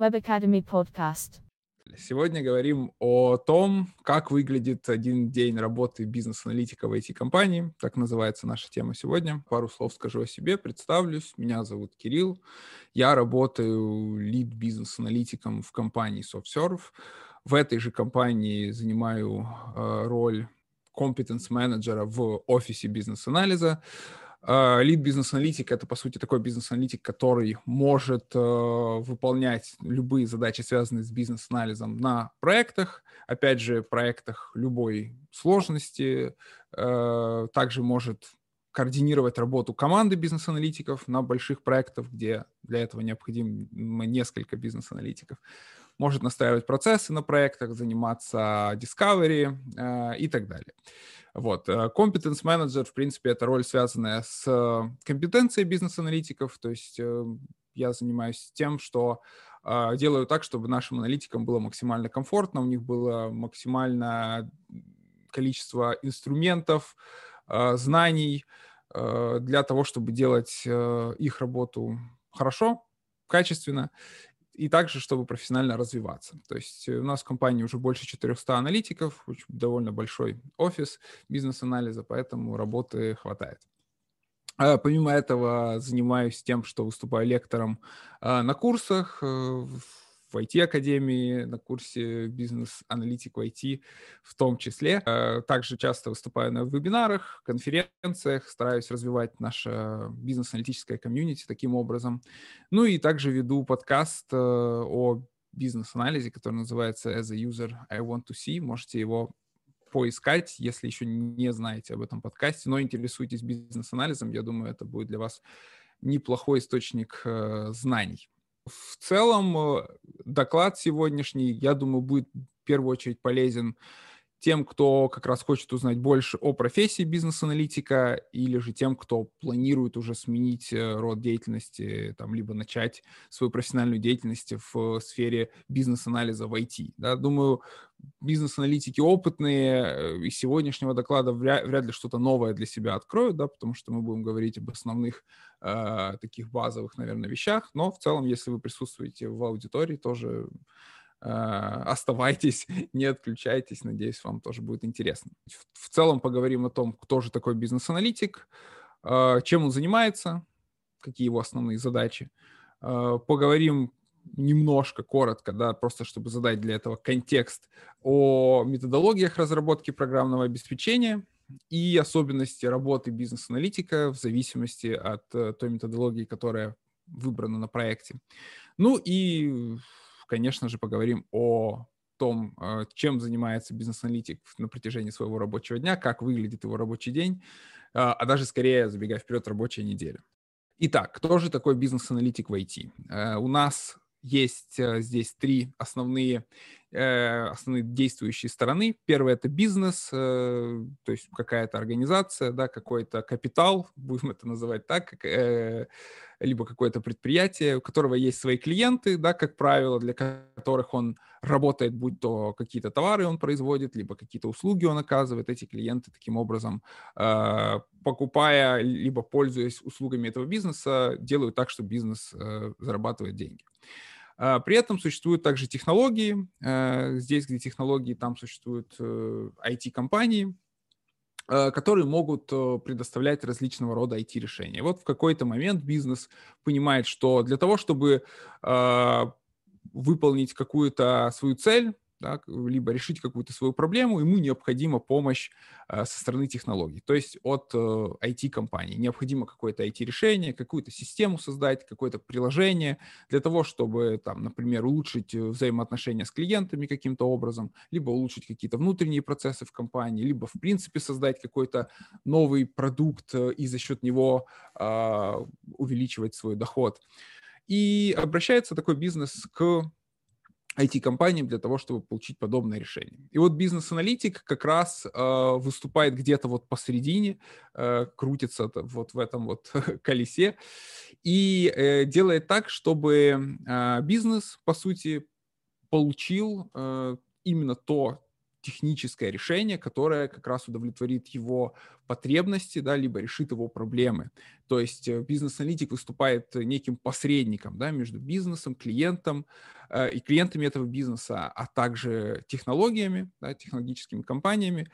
Web Academy Podcast. Сегодня говорим о том, как выглядит один день работы бизнес-аналитика в IT-компании. Так называется наша тема сегодня. Пару слов скажу о себе, представлюсь. Меня зовут Кирилл. Я работаю лид-бизнес-аналитиком в компании SoftServe. В этой же компании занимаю э, роль компетенс-менеджера в офисе бизнес-анализа. Лид бизнес-аналитик — это, по сути, такой бизнес-аналитик, который может э, выполнять любые задачи, связанные с бизнес-анализом на проектах, опять же, проектах любой сложности, э, также может координировать работу команды бизнес-аналитиков на больших проектах, где для этого необходимо несколько бизнес-аналитиков. Может настраивать процессы на проектах, заниматься discovery э, и так далее. Вот. Э, competence Manager, в принципе, это роль, связанная с э, компетенцией бизнес-аналитиков, то есть э, я занимаюсь тем, что делаю так, чтобы нашим аналитикам было максимально комфортно, у них было максимальное количество инструментов, знаний для того, чтобы делать их работу хорошо, качественно и также, чтобы профессионально развиваться. То есть у нас в компании уже больше 400 аналитиков, довольно большой офис бизнес-анализа, поэтому работы хватает. А помимо этого занимаюсь тем, что выступаю лектором а, на курсах, э, в IT-академии, на курсе бизнес-аналитик в IT в том числе. Э, также часто выступаю на вебинарах, конференциях, стараюсь развивать наше бизнес-аналитическое комьюнити таким образом. Ну и также веду подкаст э, о бизнес-анализе, который называется As a User I Want to See. Можете его поискать, если еще не знаете об этом подкасте, но интересуетесь бизнес-анализом, я думаю, это будет для вас неплохой источник э, знаний. В целом, э, доклад сегодняшний, я думаю, будет в первую очередь полезен тем, кто как раз хочет узнать больше о профессии бизнес-аналитика, или же тем, кто планирует уже сменить э, род деятельности, там, либо начать свою профессиональную деятельность в сфере бизнес-анализа в IT. Да? Думаю, бизнес-аналитики опытные э, из сегодняшнего доклада вряд, вряд ли что-то новое для себя откроют, да, потому что мы будем говорить об основных э, таких базовых, наверное, вещах, но в целом, если вы присутствуете в аудитории, тоже оставайтесь, не отключайтесь. Надеюсь, вам тоже будет интересно. В целом поговорим о том, кто же такой бизнес-аналитик, а, чем он занимается, какие его основные задачи. А, поговорим немножко, коротко, да, просто чтобы задать для этого контекст о методологиях разработки программного обеспечения и особенности работы бизнес-аналитика в зависимости от э, той методологии, которая выбрана на проекте. Ну и конечно же, поговорим о том, э, чем занимается бизнес-аналитик на протяжении своего рабочего дня, как выглядит его рабочий день, э, а даже скорее, забегая вперед, рабочая неделя. Итак, кто же такой бизнес-аналитик в IT? Э, у нас есть здесь три основные, основные действующие стороны. Первое – это бизнес, то есть какая-то организация, да, какой-то капитал, будем это называть так, как, либо какое-то предприятие, у которого есть свои клиенты, да, как правило, для которых он работает, будь то какие-то товары он производит, либо какие-то услуги он оказывает, эти клиенты таким образом, э, покупая, либо пользуясь услугами этого бизнеса, делают так, что бизнес э, зарабатывает деньги. А, при этом существуют также технологии. Э, здесь, где технологии, там существуют IT-компании, э, Э, которые могут предоставлять различного рода IT-решения. Вот в какой-то момент бизнес понимает, что для того, чтобы выполнить какую-то свою цель, да, либо решить какую-то свою проблему, ему необходима помощь э, со стороны технологий, то есть от э, IT-компании. Необходимо какое-то IT-решение, какую-то систему создать, какое-то приложение для того, чтобы, там, например, улучшить э, взаимоотношения с клиентами каким-то образом, либо улучшить какие-то внутренние процессы в компании, либо, в принципе, создать какой-то новый продукт э, и за счет него э, увеличивать свой доход. И обращается такой бизнес к IT-компаниям для того, чтобы получить подобное решение. И вот бизнес-аналитик как раз э, выступает где-то вот посередине, э, крутится вот в этом вот колесе и э, делает так, чтобы э, бизнес, по сути, получил э, именно то, техническое решение, которое как раз удовлетворит его потребности, да, либо решит его проблемы. То есть э, бизнес-аналитик выступает неким посредником да, между бизнесом, клиентом э, и клиентами этого бизнеса, а также технологиями, да, технологическими компаниями,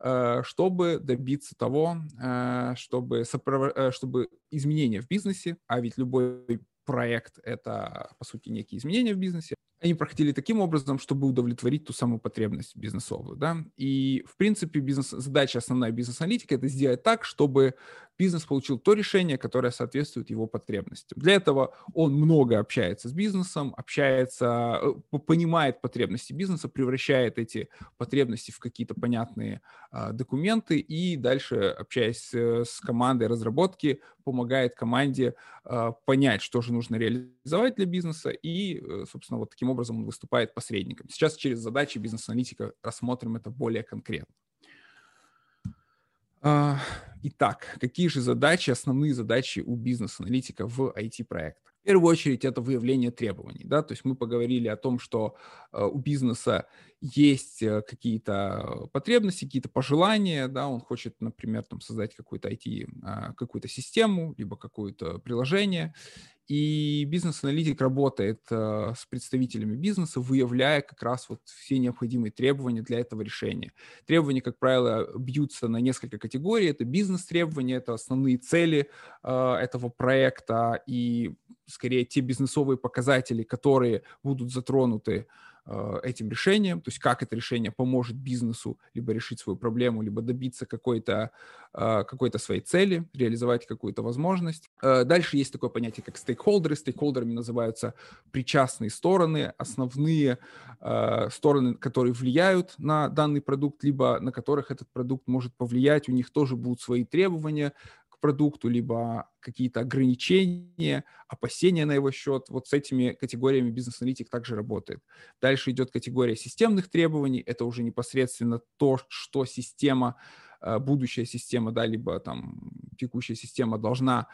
э, чтобы добиться того, э, чтобы, соправ... Э, чтобы изменения в бизнесе, а ведь любой проект — это, по сути, некие изменения в бизнесе, они проходили таким образом, чтобы удовлетворить ту самую потребность бизнесовую, да, и, в принципе, бизнес, задача основная бизнес-аналитика — это сделать так, чтобы бизнес получил то решение, которое соответствует его потребностям. Для этого он много общается с бизнесом, общается, э, понимает потребности бизнеса, превращает эти потребности в какие-то понятные а, документы и дальше, общаясь э, с командой разработки, помогает команде а, понять, что же нужно реализовать для бизнеса и, э, собственно, вот таким образом он выступает посредником. Сейчас через задачи бизнес-аналитика рассмотрим это более конкретно. Итак, какие же задачи, основные задачи у бизнес-аналитика в IT-проектах? В первую очередь это выявление требований, да, то есть мы поговорили о том, что э, у бизнеса есть э, какие-то потребности, какие-то пожелания, да, он хочет, например, там создать какую-то IT, э, какую-то систему, либо какое-то приложение, и бизнес-аналитик работает э, с представителями бизнеса, выявляя как раз вот все необходимые требования для этого решения. Требования, как правило, бьются на несколько категорий. Это бизнес-требования, это основные цели э, этого проекта и скорее те бизнесовые показатели, которые будут затронуты этим решением, то есть как это решение поможет бизнесу либо решить свою проблему, либо добиться какой-то э, какой-то своей цели, реализовать какую-то возможность. Э, дальше есть такое понятие, как стейкхолдеры. Стейкхолдерами называются причастные стороны, основные стороны, которые влияют на данный продукт, либо на которых этот продукт может повлиять. У них тоже будут свои требования, продукту, либо какие-то ограничения, опасения на его счет. Вот с этими категориями бизнес-аналитик также работает. Дальше идет категория системных требований. Это уже непосредственно то, что система, э, будущая система, да, либо там текущая система должна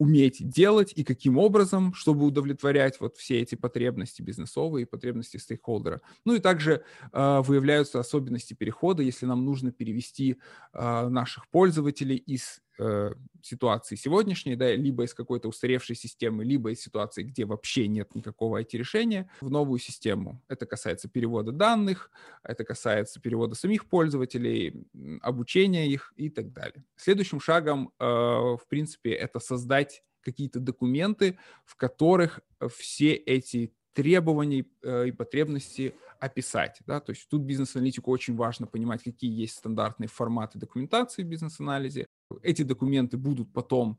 уметь делать и каким образом, чтобы удовлетворять вот все эти потребности бизнесовые и потребности стейкхолдера. Ну и также э, выявляются особенности перехода, если нам нужно перевести э, наших пользователей из э, ситуации сегодняшней, да, либо из какой-то устаревшей системы, либо из ситуации, где вообще нет никакого IT-решения, в новую систему. Это касается перевода данных, это касается перевода самих пользователей, обучения их и так далее. Следующим шагом, э, в принципе, это создать какие-то документы, в которых все эти требований э, и потребности описать. Да? То есть тут бизнес-аналитику очень важно понимать, какие есть стандартные форматы документации в бизнес-анализе. Эти документы будут потом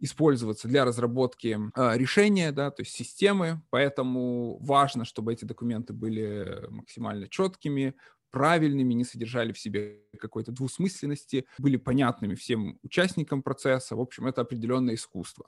использоваться для разработки э, решения, да, то есть системы, поэтому важно, чтобы эти документы были максимально четкими, правильными, не содержали в себе какой-то двусмысленности, были понятными всем участникам процесса. В общем, это определенное искусство.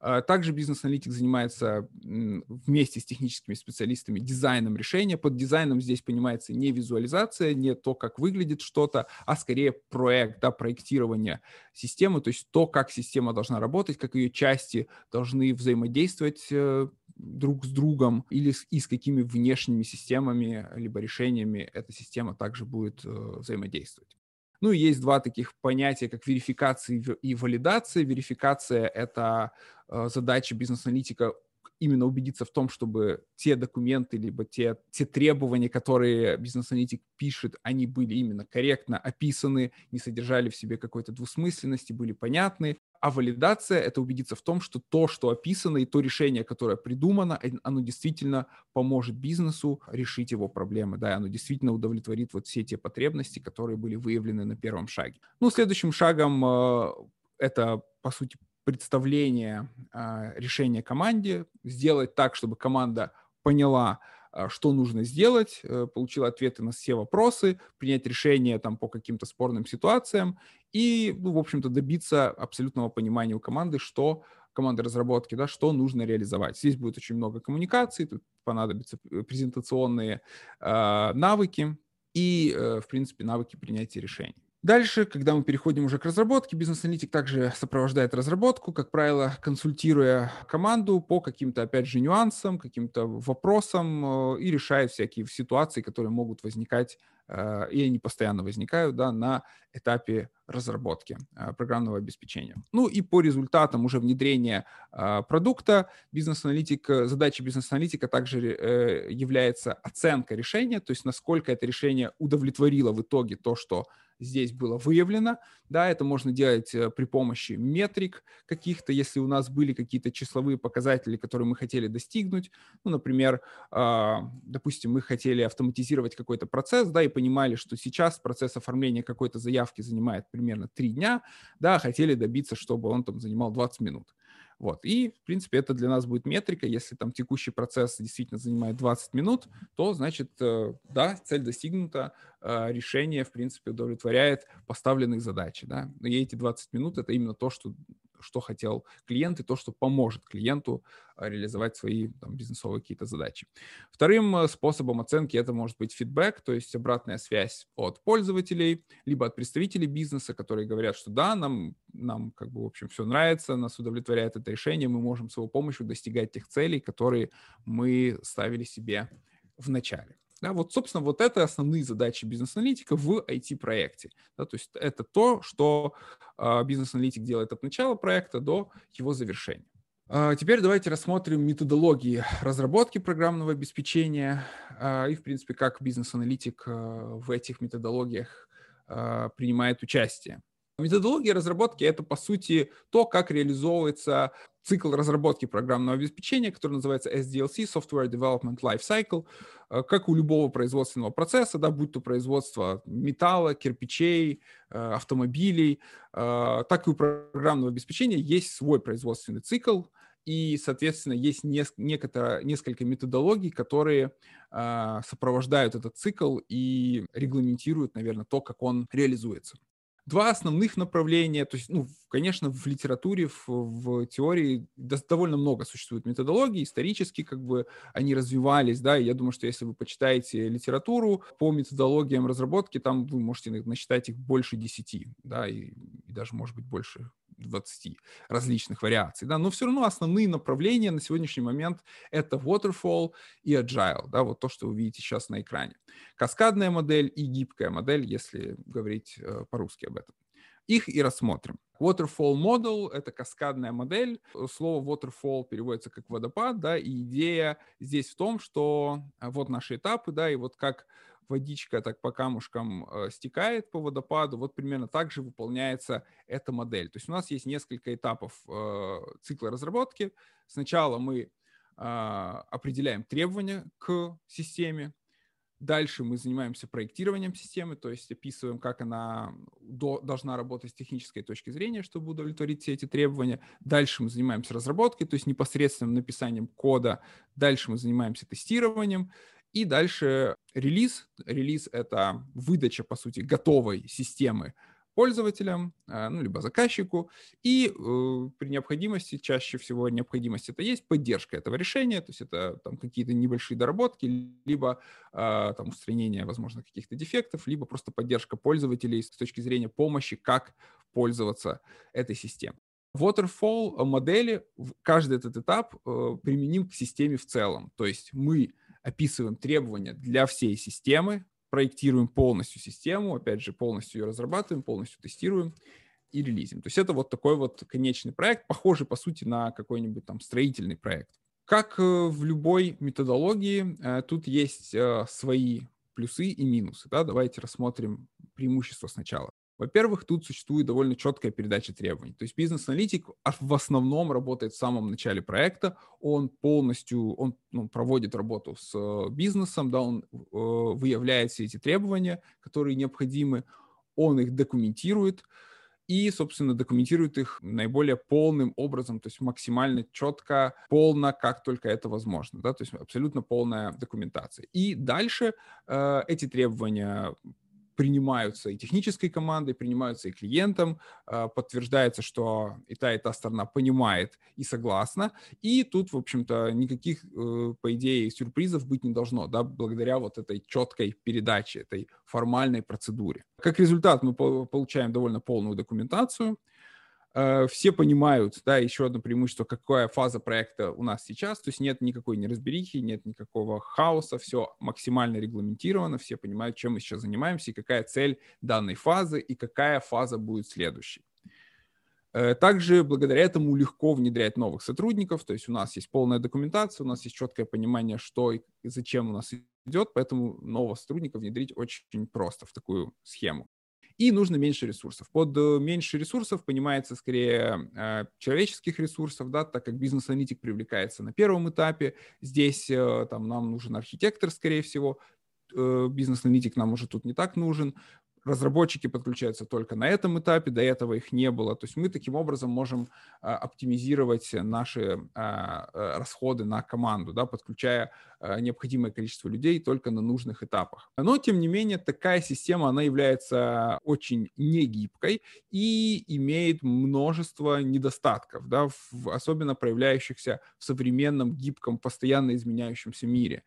А, также бизнес-аналитик занимается вместе с техническими специалистами дизайном решения. Под дизайном здесь понимается не визуализация, не то, как выглядит что-то, а скорее проект, да, проектирование системы, то есть то, как система должна работать, как ее части должны взаимодействовать э, друг с другом или с, и с какими внешними системами либо решениями эта система также будет э, взаимодействовать. Ну и есть два таких понятия, как верификация и валидация. Верификация — это э, задача бизнес-аналитика именно убедиться в том, чтобы те документы, либо те, те требования, которые бизнес-аналитик пишет, они были именно корректно описаны, не содержали в себе какой-то двусмысленности, были понятны. А валидация — это убедиться в том, что то, что описано, и то решение, которое придумано, оно действительно поможет бизнесу решить его проблемы, да, и оно действительно удовлетворит вот все те потребности, которые были выявлены на первом шаге. Ну, следующим шагом э, это, по сути, представление э, решения команде, сделать так, чтобы команда поняла, а, что нужно сделать, э, получил ответы на все вопросы, принять решение там по каким-то спорным ситуациям и, ну, в общем-то, добиться абсолютного понимания у команды, что команды разработки, да, что нужно реализовать. Здесь будет очень много коммуникаций, тут понадобятся э, презентационные э, навыки и, э, в принципе, навыки принятия решений. Дальше, когда мы переходим уже к разработке, бизнес-аналитик также сопровождает разработку, как правило, консультируя команду по каким-то, опять же, нюансам, каким-то вопросам э, и решает всякие ситуации, которые могут возникать Э, и они постоянно возникают да, на этапе разработки э, программного обеспечения. Ну и по результатам уже внедрения продукта бизнес-аналитик, задача бизнес-аналитика также является оценка решения, то есть насколько это решение удовлетворило в итоге то, что здесь было выявлено. Да, это можно делать э, при помощи метрик каких-то, если у нас были какие-то числовые показатели, которые мы хотели достигнуть. Ну, например, а, допустим, мы хотели автоматизировать какой-то процесс, да, и понимали, что сейчас процесс оформления какой-то заявки занимает примерно 3 дня, да, хотели добиться, чтобы он там занимал 20 минут. Вот. И, в принципе, это для нас будет метрика. Если там текущий процесс действительно занимает 20 минут, то, значит, э, да, цель достигнута, э, решение, в принципе, удовлетворяет поставленных задач. Да? И эти 20 минут — это именно то, что что хотел клиент, и то, что поможет клиенту а, реализовать свои там, бизнесовые какие-то задачи. Вторым э, способом оценки это может быть фидбэк, то есть обратная связь от пользователей, либо от представителей бизнеса, которые говорят, что да, нам, нам как бы, в общем, все нравится, нас удовлетворяет это решение, мы можем с его помощью достигать тех целей, которые мы ставили себе в начале. Да, вот, собственно, вот это основные задачи бизнес-аналитика в IT-проекте. Да, то есть это то, что бизнес-аналитик делает от начала проекта до его завершения. А теперь давайте рассмотрим методологии разработки программного обеспечения а, и, в принципе, как бизнес-аналитик в этих методологиях принимает участие. Методология разработки — это, по сути, то, как реализовывается цикл разработки программного обеспечения, который называется SDLC, Software Development Life Cycle, э, как у любого производственного процесса, да, будь то производство металла, кирпичей, э, автомобилей, э, так и у программного обеспечения есть свой производственный цикл, и, соответственно, есть некоторое, несколько методологий, которые сопровождают этот цикл и регламентируют, наверное, то, как он реализуется два основных направления. То есть, ну, конечно, в литературе, в, в теории довольно много существует методологий, исторически как бы они развивались, да, и я думаю, что если вы почитаете литературу по методологиям разработки, там вы можете насчитать их больше десяти, да, и, и даже, может быть, больше 20 различных вариаций, да, но все равно основные направления на сегодняшний момент это waterfall и agile, да, вот то, что вы видите сейчас на экране. Каскадная модель и гибкая модель, если говорить э, по-русски об этом. Их и рассмотрим. Waterfall model — это каскадная модель. Слово waterfall переводится как водопад, да, и идея здесь в том, что э, вот наши этапы, да, и вот как водичка так по камушкам э, стекает по водопаду, вот примерно так же выполняется эта модель. То есть у нас есть несколько этапов э, цикла разработки. Сначала мы э, определяем требования к системе, Дальше мы занимаемся проектированием системы, то есть описываем, как она до, должна работать с технической точки зрения, чтобы удовлетворить все эти требования. Дальше мы занимаемся разработкой, то есть непосредственным написанием кода. Дальше мы занимаемся тестированием. И дальше релиз. Релиз — это выдача, по сути, готовой системы пользователям, э, ну, либо заказчику, и э, при необходимости, чаще всего необходимость это есть, поддержка этого решения, то есть это там какие-то небольшие доработки, либо э, там устранение, возможно, каких-то дефектов, либо просто поддержка пользователей с точки зрения помощи, как пользоваться этой системой. Waterfall модели, каждый этот этап э, применим к системе в целом, то есть мы описываем требования для всей системы, проектируем полностью систему, опять же, полностью ее разрабатываем, полностью тестируем и релизим. То есть это вот такой вот конечный проект, похожий, по сути, на какой-нибудь там строительный проект. Как э, в любой методологии, э, тут есть э, свои плюсы и минусы. Да? Давайте рассмотрим преимущества сначала. Во-первых, тут существует довольно четкая передача требований. То есть бизнес-аналитик в основном работает в самом начале проекта, он полностью он, ну, проводит работу с бизнесом, да, он э, выявляет все эти требования, которые необходимы, он их документирует и, собственно, документирует их наиболее полным образом, то есть максимально четко, полно, как только это возможно, да, то есть абсолютно полная документация. И дальше э, эти требования принимаются и технической командой, принимаются и клиентом, э, подтверждается, что и та, и та сторона понимает и согласна, и тут, в общем-то, никаких, э, по идее, сюрпризов быть не должно, да, благодаря вот этой четкой передаче, этой формальной процедуре. Как результат мы получаем довольно полную документацию, все понимают, да, еще одно преимущество, какая фаза проекта у нас сейчас, то есть нет никакой неразберихи, нет никакого хаоса, все максимально регламентировано, все понимают, чем мы сейчас занимаемся и какая цель данной фазы и какая фаза будет следующей. Э, также благодаря этому легко внедрять новых сотрудников, то есть у нас есть полная документация, у нас есть четкое понимание, что и зачем у нас идет, поэтому нового сотрудника внедрить очень просто в такую схему и нужно меньше ресурсов. Под э, меньше ресурсов понимается скорее э, человеческих ресурсов, да, так как бизнес-аналитик привлекается на первом этапе. Здесь э, там нам нужен архитектор, скорее всего, бизнес-аналитик нам уже тут не так нужен разработчики подключаются только на этом этапе, до этого их не было. То есть мы таким образом можем а, оптимизировать наши а, а, расходы на команду, да, подключая необходимое количество людей только на нужных этапах. Но, тем не менее, такая система, она является очень негибкой и имеет множество недостатков, да, особенно проявляющихся в современном, гибком, постоянно изменяющемся мире.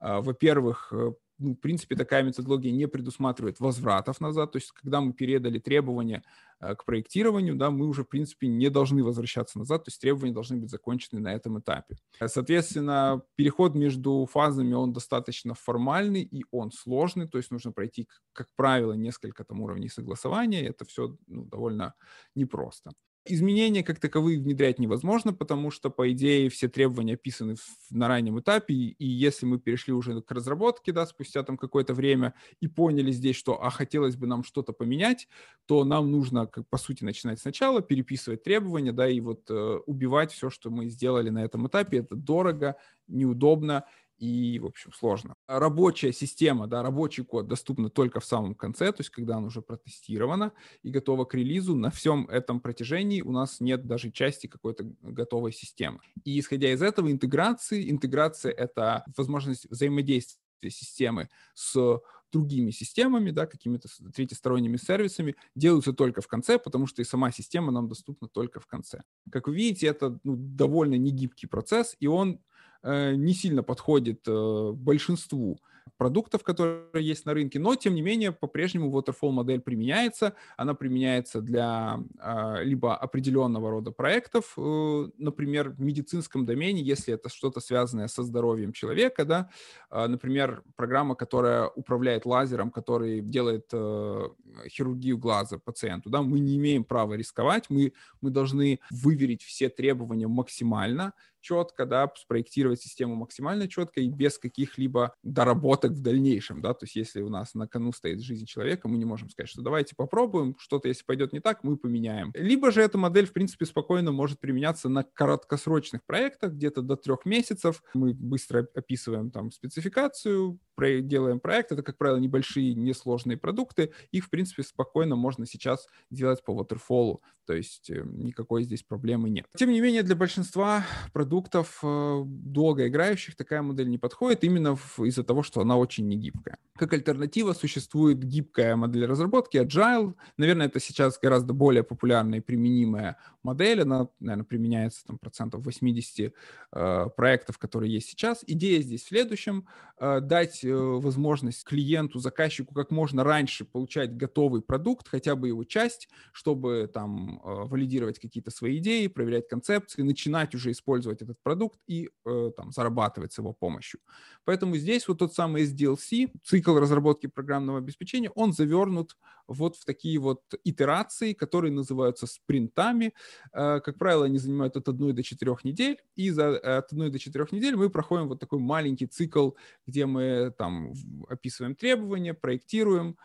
Во-первых, э, в принципе, такая методология не предусматривает возвратов назад. То есть, когда мы передали требования э, к проектированию, да, мы уже, в принципе, не должны возвращаться назад, то есть требования должны быть закончены на этом этапе. Соответственно, переход между фазами, он достаточно формальный и он сложный, то есть нужно пройти, как правило, несколько там уровней согласования, это все ну, довольно непросто. Изменения как таковые внедрять невозможно, потому что, по идее, все требования описаны в, на раннем этапе, и если мы перешли уже к разработке, да, спустя там какое-то время, и поняли здесь, что, а хотелось бы нам что-то поменять, то нам нужно, как, по сути, начинать сначала, переписывать требования, да, и вот э, убивать все, что мы сделали на этом этапе. Это дорого, неудобно, и, в общем, сложно. Рабочая система, да, рабочий код доступна только в самом конце, то есть когда он уже протестирована и готова к релизу, на всем этом протяжении у нас нет даже части какой-то готовой системы. И исходя из этого интеграции, интеграция — это возможность взаимодействия системы с другими системами, да, какими-то третьесторонними сервисами, делаются только в конце, потому что и сама система нам доступна только в конце. Как вы видите, это ну, довольно негибкий процесс, и он не сильно подходит э, большинству продуктов, которые есть на рынке, но тем не менее по-прежнему waterfall модель применяется. Она применяется для э, либо определенного рода проектов, э, например, в медицинском домене, если это что-то связанное со здоровьем человека, да, э, например, программа, которая управляет лазером, который делает э, хирургию глаза пациенту, да, мы не имеем права рисковать, мы, мы должны выверить все требования максимально, четко, да, спроектировать систему максимально четко и без каких-либо доработок в дальнейшем, да, то есть если у нас на кону стоит жизнь человека, мы не можем сказать, что давайте попробуем, что-то если пойдет не так, мы поменяем. Либо же эта модель, в принципе, спокойно может применяться на короткосрочных проектах, где-то до трех месяцев, мы быстро описываем там спецификацию, делаем проект, это, как правило, небольшие, несложные продукты, их, в принципе, спокойно можно сейчас делать по waterfall, то есть э, никакой здесь проблемы нет. Тем не менее, для большинства продуктов э, долгоиграющих такая модель не подходит именно из-за того, что она очень негибкая. Как альтернатива существует гибкая модель разработки Agile. Наверное, это сейчас гораздо более популярная и применимая модель. Она, наверное, применяется там процентов 80 э, проектов, которые есть сейчас. Идея здесь в следующем. Э, дать возможность клиенту, заказчику как можно раньше получать готовый продукт, хотя бы его часть, чтобы там э, валидировать какие-то свои идеи, проверять концепции, начинать уже использовать этот продукт и э, там зарабатывать с его помощью. Поэтому здесь вот тот самый SDLC, цикл разработки программного обеспечения, он завернут вот в такие вот итерации, которые называются спринтами. Э, как правило, они занимают от одной до четырех недель, и за, от одной до четырех недель мы проходим вот такой маленький цикл, где мы там описываем требования, проектируем,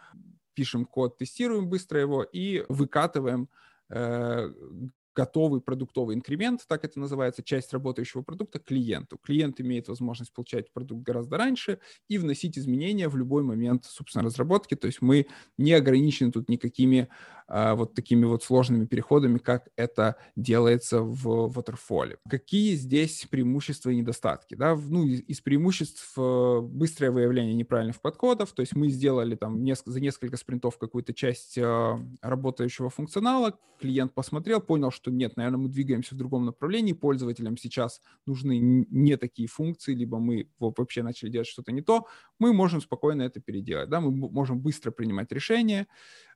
пишем код, тестируем быстро его и выкатываем э, готовый продуктовый инкремент, так это называется, часть работающего продукта клиенту. Клиент имеет возможность получать продукт гораздо раньше и вносить изменения в любой момент, собственно, разработки. То есть мы не ограничены тут никакими вот такими вот сложными переходами, как это делается в Waterfall. Какие здесь преимущества и недостатки? Да? Ну, из преимуществ э, быстрое выявление неправильных подходов, то есть мы сделали там несколько, за несколько спринтов какую-то часть э, работающего функционала, клиент посмотрел, понял, что нет, наверное, мы двигаемся в другом направлении, пользователям сейчас нужны не такие функции, либо мы вообще начали делать что-то не то, мы можем спокойно это переделать. Да? Мы можем быстро принимать решения,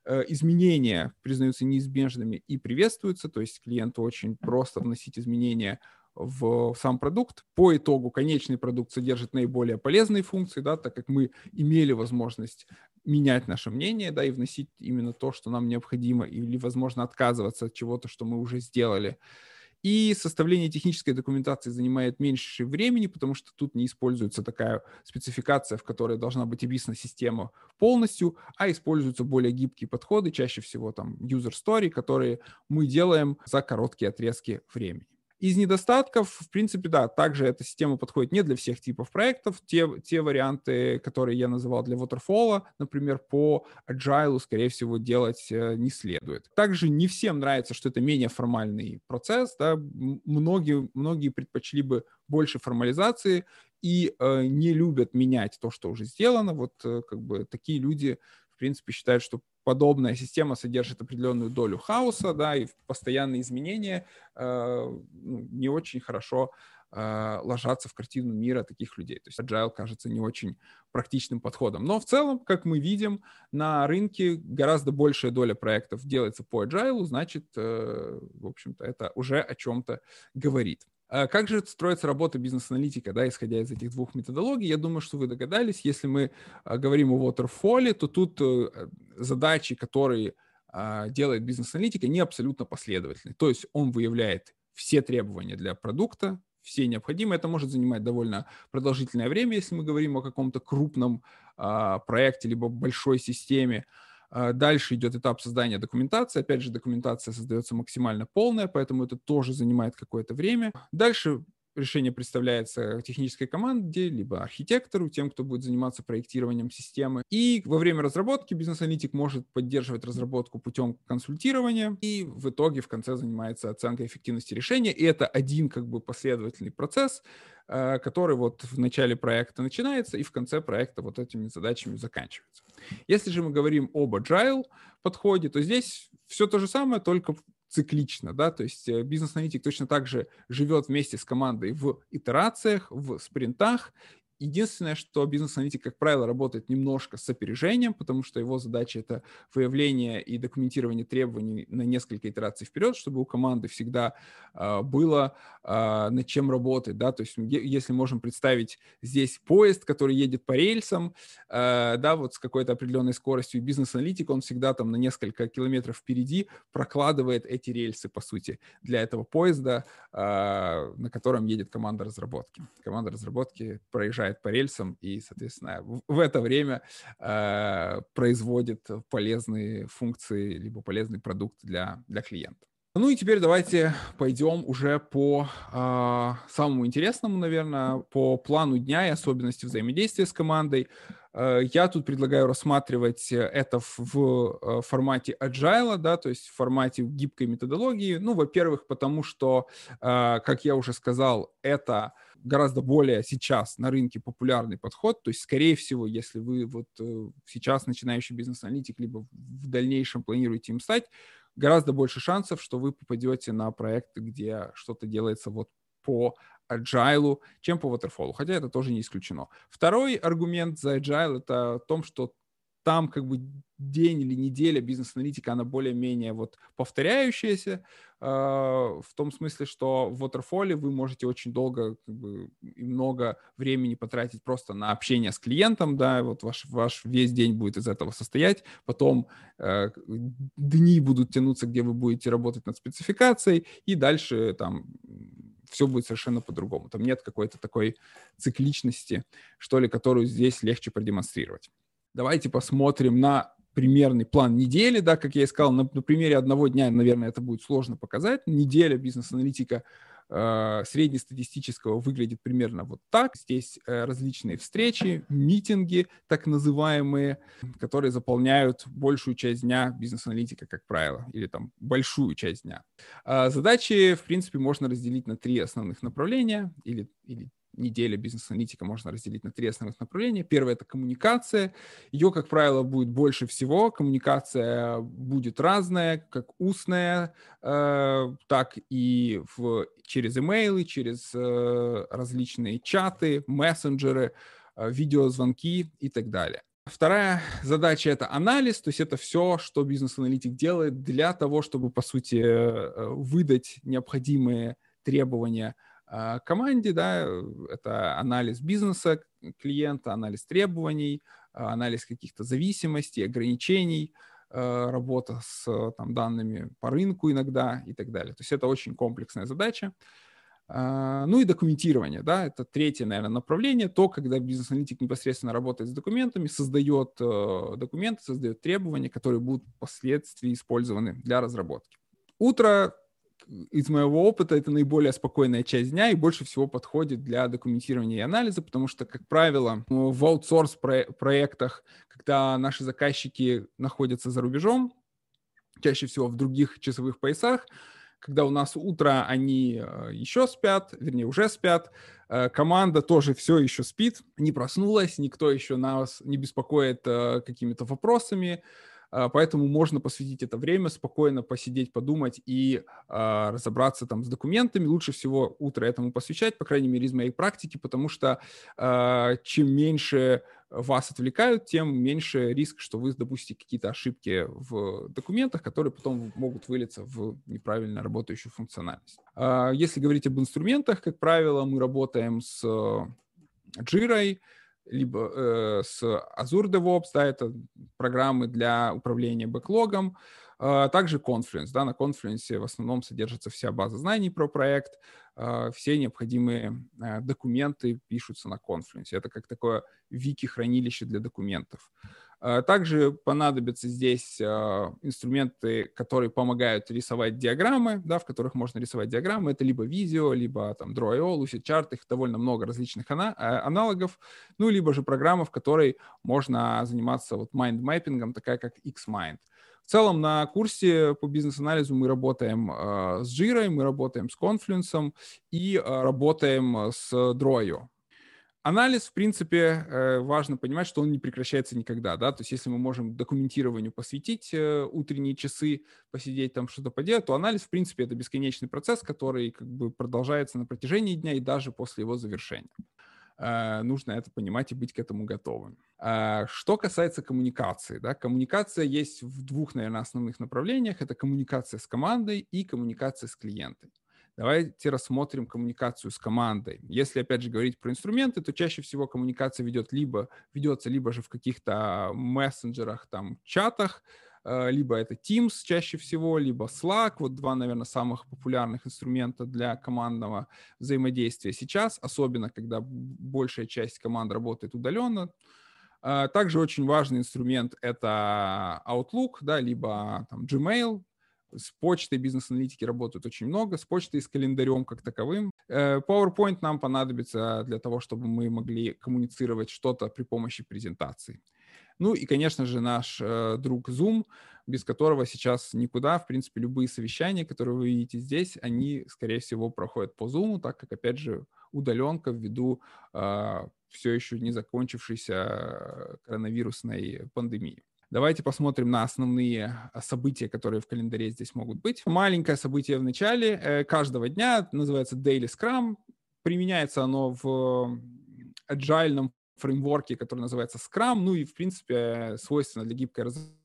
изменения признаются неизбежными и приветствуются, то есть клиенту очень просто вносить изменения в сам продукт. По итогу конечный продукт содержит наиболее полезные функции, да, так как мы имели возможность менять наше мнение, да, и вносить именно то, что нам необходимо, или, возможно, отказываться от чего-то, что мы уже сделали. И составление технической документации занимает меньше времени, потому что тут не используется такая спецификация, в которой должна быть описана система полностью, а используются более гибкие подходы, чаще всего там user story, которые мы делаем за короткие отрезки времени. Из недостатков, в принципе, да, также эта система подходит не для всех типов проектов. Те, те варианты, которые я называл для Waterfall, например, по Agile, скорее всего, делать э, не следует. Также не всем нравится, что это менее формальный процесс. Да? Многие, многие предпочли бы больше формализации и э, не любят менять то, что уже сделано. Вот э, как бы такие люди, в принципе, считают, что подобная система содержит определенную долю хаоса, да, и постоянные изменения э, ну, не очень хорошо э, ложатся в картину мира таких людей. То есть agile кажется не очень практичным подходом. Но в целом, как мы видим, на рынке гораздо большая доля проектов делается по agile, значит, э, в общем-то, это уже о чем-то говорит. А как же строится работа бизнес-аналитика, да, исходя из этих двух методологий? Я думаю, что вы догадались, если мы а, говорим о waterfall, то тут э, задачи, которые а, делает бизнес-аналитика, не абсолютно последовательны. То есть он выявляет все требования для продукта, все необходимые. Это может занимать довольно продолжительное время, если мы говорим о каком-то крупном проекте либо большой системе. А, дальше идет этап создания документации. Опять же, документация создается максимально полная, поэтому это тоже занимает какое-то время. Дальше решение представляется технической команде, либо архитектору, тем, кто будет заниматься проектированием системы. И во время разработки бизнес-аналитик может поддерживать разработку путем консультирования, и в итоге в конце занимается оценкой эффективности решения. И это один как бы последовательный процесс, э, который вот в начале проекта начинается и в конце проекта вот этими задачами заканчивается. Если же мы говорим об agile подходе, то здесь все то же самое, только циклично, да, то есть э, бизнес-аналитик точно так же живет вместе с командой в итерациях, в спринтах, Единственное, что бизнес-аналитик, как правило, работает немножко с опережением, потому что его задача — это выявление и документирование требований на несколько итераций вперед, чтобы у команды всегда э, было э, над чем работать. Да? То есть если можем представить здесь поезд, который едет по рельсам, э, да, вот с какой-то определенной скоростью, и бизнес-аналитик, он всегда там на несколько километров впереди прокладывает эти рельсы, по сути, для этого поезда, э, на котором едет команда разработки. Команда разработки проезжает по рельсам и, соответственно, в, это время э, производит полезные функции либо полезный продукт для, для клиента. Ну и теперь давайте пойдем уже по э, самому интересному, наверное, по плану дня и особенности взаимодействия с командой. Э, я тут предлагаю рассматривать это в, э, формате agile, да, то есть в формате гибкой методологии. Ну, во-первых, потому что, э, как я уже сказал, это гораздо более сейчас на рынке популярный подход. То есть, скорее всего, если вы вот э, сейчас начинающий бизнес-аналитик, либо в дальнейшем планируете им стать, гораздо больше шансов, что вы попадете на проекты, где что-то делается вот по agile, чем по waterfall, хотя это тоже не исключено. Второй аргумент за agile это в том, что там как бы день или неделя бизнес-аналитика, она более-менее вот повторяющаяся, э, в том смысле, что в Waterfall вы можете очень долго как бы, и много времени потратить просто на общение с клиентом, да, вот ваш, ваш весь день будет из этого состоять, потом э, дни будут тянуться, где вы будете работать над спецификацией, и дальше там все будет совершенно по-другому. Там нет какой-то такой цикличности, что ли, которую здесь легче продемонстрировать. Давайте посмотрим на примерный план недели, да, как я и сказал, на, на примере одного дня, наверное, это будет сложно показать. Неделя бизнес-аналитика среднестатистического выглядит примерно вот так. Здесь э, различные встречи, митинги, так называемые, которые заполняют большую часть дня бизнес-аналитика, как правило, или там большую часть дня. Э, задачи, в принципе, можно разделить на три основных направления или, или неделя бизнес-аналитика можно разделить на три основных направления. Первое — это коммуникация. Ее, как правило, будет больше всего. Коммуникация будет разная, как устная, э, так и в, через имейлы, через э, различные чаты, мессенджеры, э, видеозвонки и так далее. Вторая задача — это анализ, то есть это все, что бизнес-аналитик делает для того, чтобы, по сути, э, выдать необходимые требования – команде, да, это анализ бизнеса клиента, анализ требований, а, анализ каких-то зависимостей, ограничений, а, работа с там, данными по рынку иногда и так далее. То есть это очень комплексная задача. Ну и документирование, да, это третье, наверное, направление, то, когда бизнес-аналитик непосредственно работает с документами, создает э, документы, создает требования, которые будут впоследствии использованы для разработки. Утро из моего опыта это наиболее спокойная часть дня и больше всего подходит для документирования и анализа, потому что, как правило, в аутсорс проектах, когда наши заказчики находятся за рубежом, чаще всего в других часовых поясах, когда у нас утро, они э, еще спят, вернее, уже спят, э, команда тоже все еще спит, не проснулась, никто еще нас не беспокоит э, какими-то вопросами, поэтому можно посвятить это время, спокойно посидеть, подумать и э, разобраться там с документами. Лучше всего утро этому посвящать, по крайней мере, из моей практики, потому что э, чем меньше вас отвлекают, тем меньше риск, что вы допустите какие-то ошибки в документах, которые потом могут вылиться в неправильно работающую функциональность. Если говорить об инструментах, как правило, мы работаем с Jira, либо э, с Azure DevOps, да, это программы для управления бэклогом, а также Confluence, да, на Confluence в основном содержится вся база знаний про проект, э, все необходимые э, документы пишутся на Confluence. Это как такое вики-хранилище для документов. А, также понадобятся здесь а, инструменты, которые помогают рисовать диаграммы, да, в которых можно рисовать диаграммы. Это либо видео, либо там Draw.io, Lucidchart, их довольно много различных а, аналогов. Ну, либо же программа, в которой можно заниматься вот mind-mapping ом, такая как Xmind. В целом на курсе по бизнес-анализу мы работаем э, с Jira, мы работаем с Confluence и э, работаем с Draw.io анализ, в принципе, э, важно понимать, что он не прекращается никогда, да, то есть если мы можем документированию посвятить э, утренние часы, посидеть там что-то поделать, то анализ, в принципе, это бесконечный процесс, который как бы продолжается на протяжении дня и даже после его завершения. Э, нужно это понимать и быть к этому готовым. Что касается коммуникации, да, коммуникация есть в двух, наверное, основных направлениях. Это коммуникация с командой и коммуникация с клиентом. Давайте рассмотрим коммуникацию с командой. Если, опять же, говорить про инструменты, то чаще всего коммуникация ведет либо, ведется либо же в каких-то мессенджерах, там, чатах, э, либо это Teams чаще всего, либо Slack, вот два, наверное, самых популярных инструмента для командного взаимодействия сейчас, особенно когда большая часть команд работает удаленно. Э, также очень важный инструмент — это Outlook, да, либо там, Gmail, с почтой бизнес-аналитики работают очень много, с почтой и с календарем как таковым. Э, PowerPoint нам понадобится для того, чтобы мы могли коммуницировать что-то при помощи презентации. Ну и, конечно же, наш э, друг Zoom, без которого сейчас никуда. В принципе, любые совещания, которые вы видите здесь, они, скорее всего, проходят по Zoom, так как, опять же, удаленка ввиду э, все еще не закончившейся э, коронавирусной пандемии. Давайте посмотрим на основные а, события, которые в календаре здесь могут быть. Маленькое событие в начале э, каждого дня называется Daily Scrum. Применяется оно в agile фреймворке, который называется Scrum, ну и, в принципе, свойственно для гибкой разработки.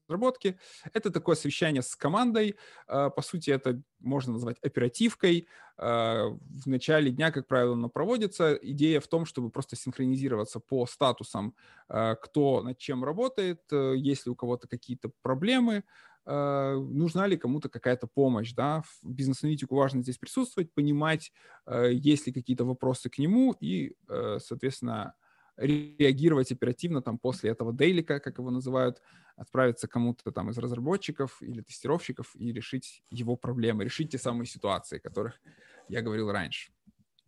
Это такое совещание с командой. А, по сути, это можно назвать оперативкой. А, в начале дня, как правило, оно проводится. Идея в том, чтобы просто синхронизироваться по статусам, а, кто над чем работает, э, есть ли у кого-то какие-то проблемы, нужна ли кому-то какая-то помощь, да, бизнес-аналитику важно здесь присутствовать, понимать, э, есть ли какие-то вопросы к нему и, э, соответственно, реагировать оперативно там после этого дейлика, как его называют, отправиться кому-то там из разработчиков или тестировщиков и решить его проблемы, решить те самые ситуации, которых я говорил раньше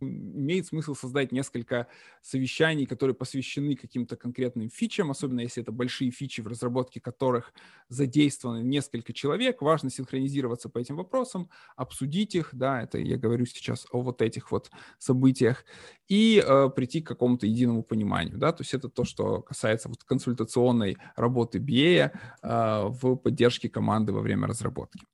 имеет смысл создать несколько совещаний, которые посвящены каким-то конкретным фичам, особенно если это большие фичи, в разработке которых задействованы несколько человек. Важно синхронизироваться по этим вопросам, обсудить их, да, это я говорю сейчас о вот этих вот событиях, и э, прийти к какому-то единому пониманию, да, то есть это то, что касается вот консультационной работы BA э, в поддержке команды во время разработки.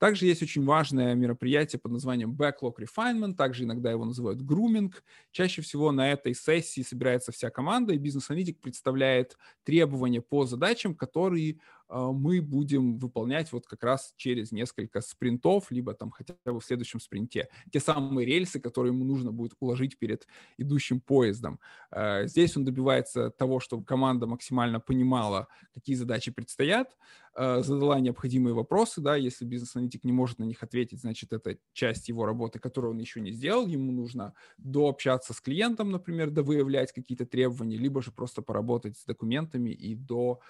Также есть очень важное мероприятие под названием Backlog Refinement, также иногда его называют grooming. Чаще всего на этой сессии собирается вся команда, и бизнес-аналитик представляет требования по задачам, которые мы будем выполнять вот как раз через несколько спринтов, либо там хотя бы в следующем спринте. Те самые рельсы, которые ему нужно будет уложить перед идущим поездом. А, здесь он добивается того, чтобы команда максимально понимала, какие задачи предстоят, а, задала необходимые вопросы, да, если бизнес-аналитик не может на них ответить, значит, это часть его работы, которую он еще не сделал, ему нужно дообщаться с клиентом, например, довыявлять какие-то требования, либо же просто поработать с документами и до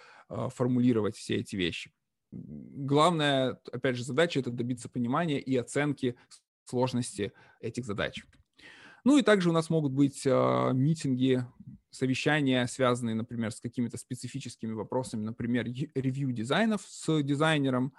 формулировать все эти вещи. Главная, опять же, задача — это добиться понимания и оценки сложности этих задач. Ну и также у нас могут быть э, митинги, совещания, связанные, например, с какими-то специфическими вопросами, например, ревью дизайнов с дизайнером,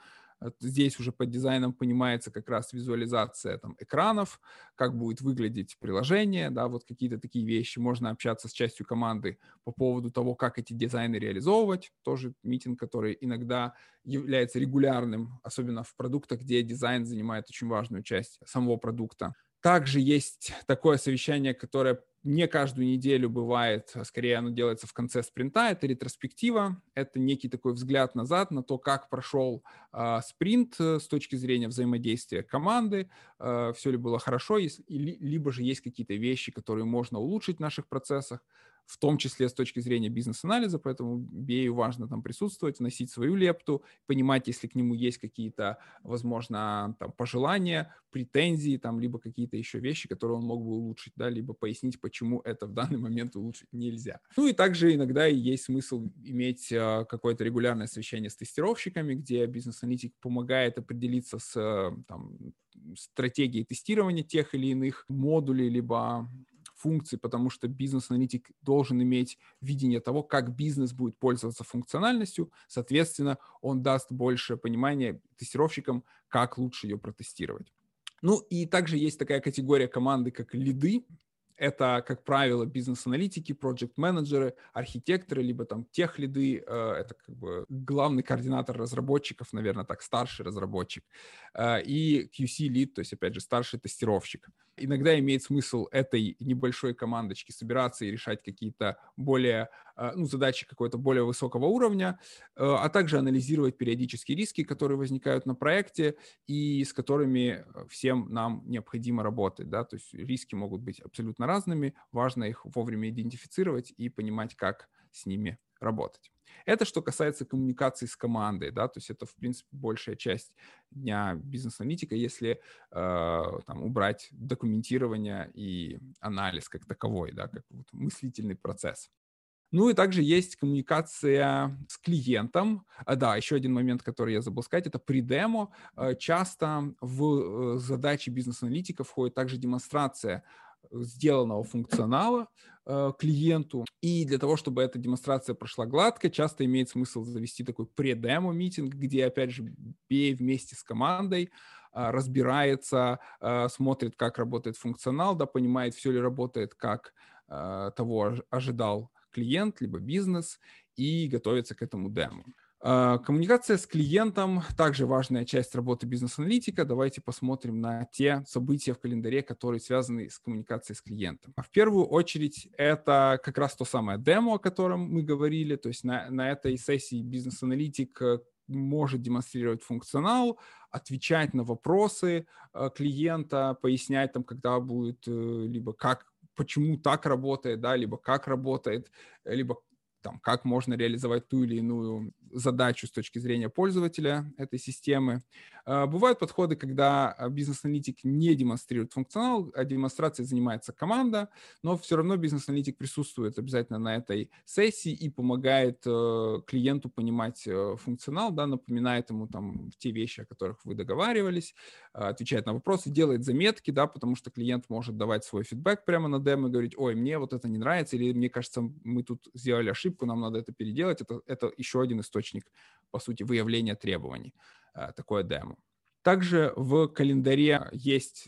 Здесь уже под дизайном понимается как раз визуализация там, экранов, как будет выглядеть приложение, да, вот какие-то такие вещи. Можно общаться с частью команды по поводу того, как эти дизайны реализовывать. Тоже митинг, который иногда является регулярным, особенно в продуктах, где дизайн занимает очень важную часть самого продукта. Также есть такое совещание, которое не каждую неделю бывает, а скорее оно делается в конце спринта, это ретроспектива, это некий такой взгляд назад на то, как прошел э, спринт с точки зрения взаимодействия команды, э, все ли было хорошо, если, либо же есть какие-то вещи, которые можно улучшить в наших процессах, в том числе с точки зрения бизнес-анализа, поэтому BA важно там присутствовать, вносить свою лепту, понимать, если к нему есть какие-то, возможно, там, пожелания, претензии, там, либо какие-то еще вещи, которые он мог бы улучшить, да, либо пояснить, почему это в данный момент улучшить нельзя. Ну и также иногда есть смысл иметь а, какое-то регулярное совещание с тестировщиками, где бизнес-аналитик помогает определиться с там, стратегией тестирования тех или иных модулей, либо функций, потому что бизнес-аналитик должен иметь видение того, как бизнес будет пользоваться функциональностью. Соответственно, он даст больше понимания тестировщикам, как лучше ее протестировать. Ну и также есть такая категория команды, как лиды. Это, как правило, бизнес-аналитики, проект-менеджеры, архитекторы, либо там тех лиды, э, это как бы главный координатор разработчиков, наверное, так, старший разработчик, э, и QC-лид, то есть, опять же, старший тестировщик иногда имеет смысл этой небольшой командочке собираться и решать какие-то более, э, ну, задачи какого-то более высокого уровня, э, а также анализировать периодически риски, которые возникают на проекте и с которыми всем нам необходимо работать, да, то есть риски могут быть абсолютно разными, важно их вовремя идентифицировать и понимать, как с ними работать. Это что касается коммуникации с командой, да, то есть это, в принципе, большая часть дня бизнес-аналитика, если э, там убрать документирование и анализ как таковой, да, как вот мыслительный процесс. Ну и также есть коммуникация с клиентом. А, да, еще один момент, который я забыл сказать, это при демо. Э, часто в э, задачи бизнес-аналитика входит также демонстрация сделанного функционала э, клиенту. И для того, чтобы эта демонстрация прошла гладко, часто имеет смысл завести такой предемо-митинг, где, опять же, BA вместе с командой э, разбирается, э, смотрит, как работает функционал, да, понимает, все ли работает, как э, того ожидал клиент, либо бизнес, и готовится к этому демо. А, коммуникация с клиентом также важная часть работы бизнес-аналитика. Давайте посмотрим на те события в календаре, которые связаны с коммуникацией с клиентом. В первую очередь это как раз то самое демо, о котором мы говорили. То есть на, на этой сессии бизнес-аналитик э, может демонстрировать функционал, отвечать на вопросы э, клиента, пояснять там, когда будет, э, либо как, почему так работает, да, либо как работает, либо там, как можно реализовать ту или иную задачу с точки зрения пользователя этой системы. А, бывают подходы, когда а, бизнес-аналитик не демонстрирует функционал, а демонстрацией занимается команда, но все равно бизнес-аналитик присутствует обязательно на этой сессии и помогает э, клиенту понимать э, функционал, да, напоминает ему там те вещи, о которых вы договаривались, отвечает на вопросы, делает заметки, да, потому что клиент может давать свой фидбэк прямо на демо и говорить, ой, мне вот это не нравится, или мне кажется, мы тут сделали ошибку, нам надо это переделать. Это, это еще один источник, по сути, выявления требований. Э, такое демо. Также в календаре есть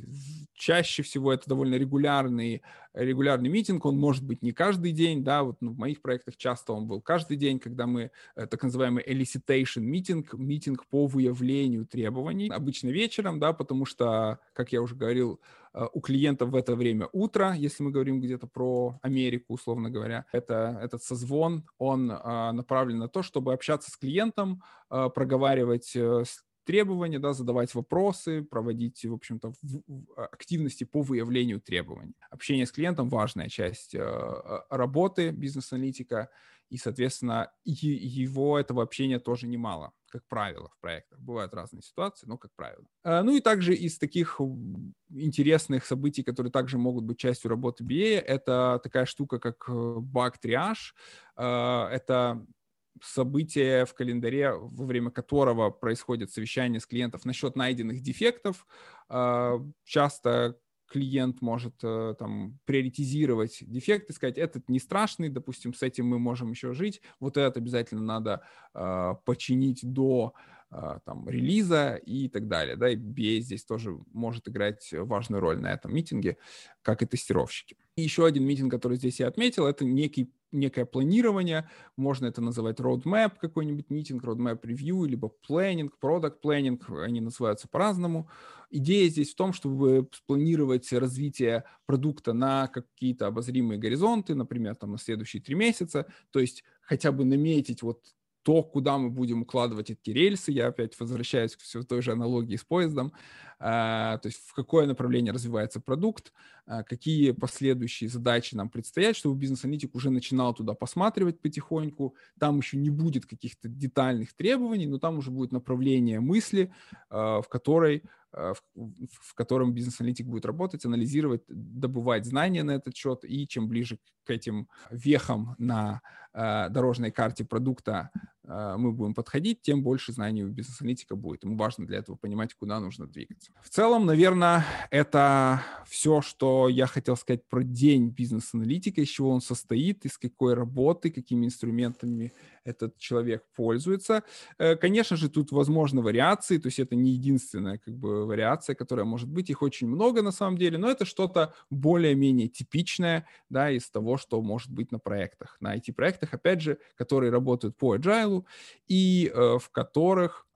чаще всего это довольно регулярный, регулярный митинг, он может быть не каждый день, да, вот ну, в моих проектах часто он был каждый день, когда мы э, так называемый elicitation митинг, митинг по выявлению требований, обычно вечером, да, потому что, как я уже говорил, э, у клиентов в это время утро, если мы говорим где-то про Америку, условно говоря, это, этот созвон, он а, направлен на то, чтобы общаться с клиентом, а, проговаривать требования, да, задавать вопросы, проводить, в общем-то, а, активности по выявлению требований. Общение с клиентом – важная часть э, а, работы бизнес-аналитика, и, соответственно, его, этого общения тоже немало, как правило, в проектах. Бывают разные ситуации, но как правило. А, ну и также из таких интересных событий, которые также могут быть частью работы BA, это такая штука, как э, баг-триаж. Это событие в календаре, во время которого происходит совещание с клиентов насчет найденных дефектов. А, часто клиент может э, там приоритизировать дефекты, сказать, этот не страшный, допустим, с этим мы можем еще жить, вот этот обязательно надо э, починить до там, релиза и так далее. Да, и BA здесь тоже может играть важную роль на этом митинге, как и тестировщики. И еще один митинг, который здесь я отметил, это некий некое планирование, можно это называть roadmap, какой-нибудь митинг, roadmap review, либо planning, product planning, они называются по-разному. Идея здесь в том, чтобы спланировать развитие продукта на какие-то обозримые горизонты, например, там на следующие три месяца, то есть хотя бы наметить вот то, куда мы будем укладывать эти рельсы, я опять возвращаюсь к все той же аналогии с поездом, то есть в какое направление развивается продукт, а, какие последующие задачи нам предстоят, чтобы бизнес-аналитик уже начинал туда посматривать потихоньку, там еще не будет каких-то детальных требований, но там уже будет направление мысли, а, в которой в, в котором бизнес-аналитик будет работать, анализировать, добывать знания на этот счет, и чем ближе к этим вехам на э, дорожной карте продукта мы будем подходить, тем больше знаний у бизнес-аналитика будет. Ему важно для этого понимать, куда нужно двигаться. В целом, наверное, это все, что я хотел сказать про день бизнес-аналитика, из чего он состоит, из какой работы, какими инструментами этот человек пользуется. Э, конечно же, тут возможны вариации, то есть это не единственная как бы вариация, которая может быть, их очень много на самом деле, но это что-то более-менее типичное, да, из того, что может быть на проектах, на IT-проектах, опять же, которые работают по agile и э, в которых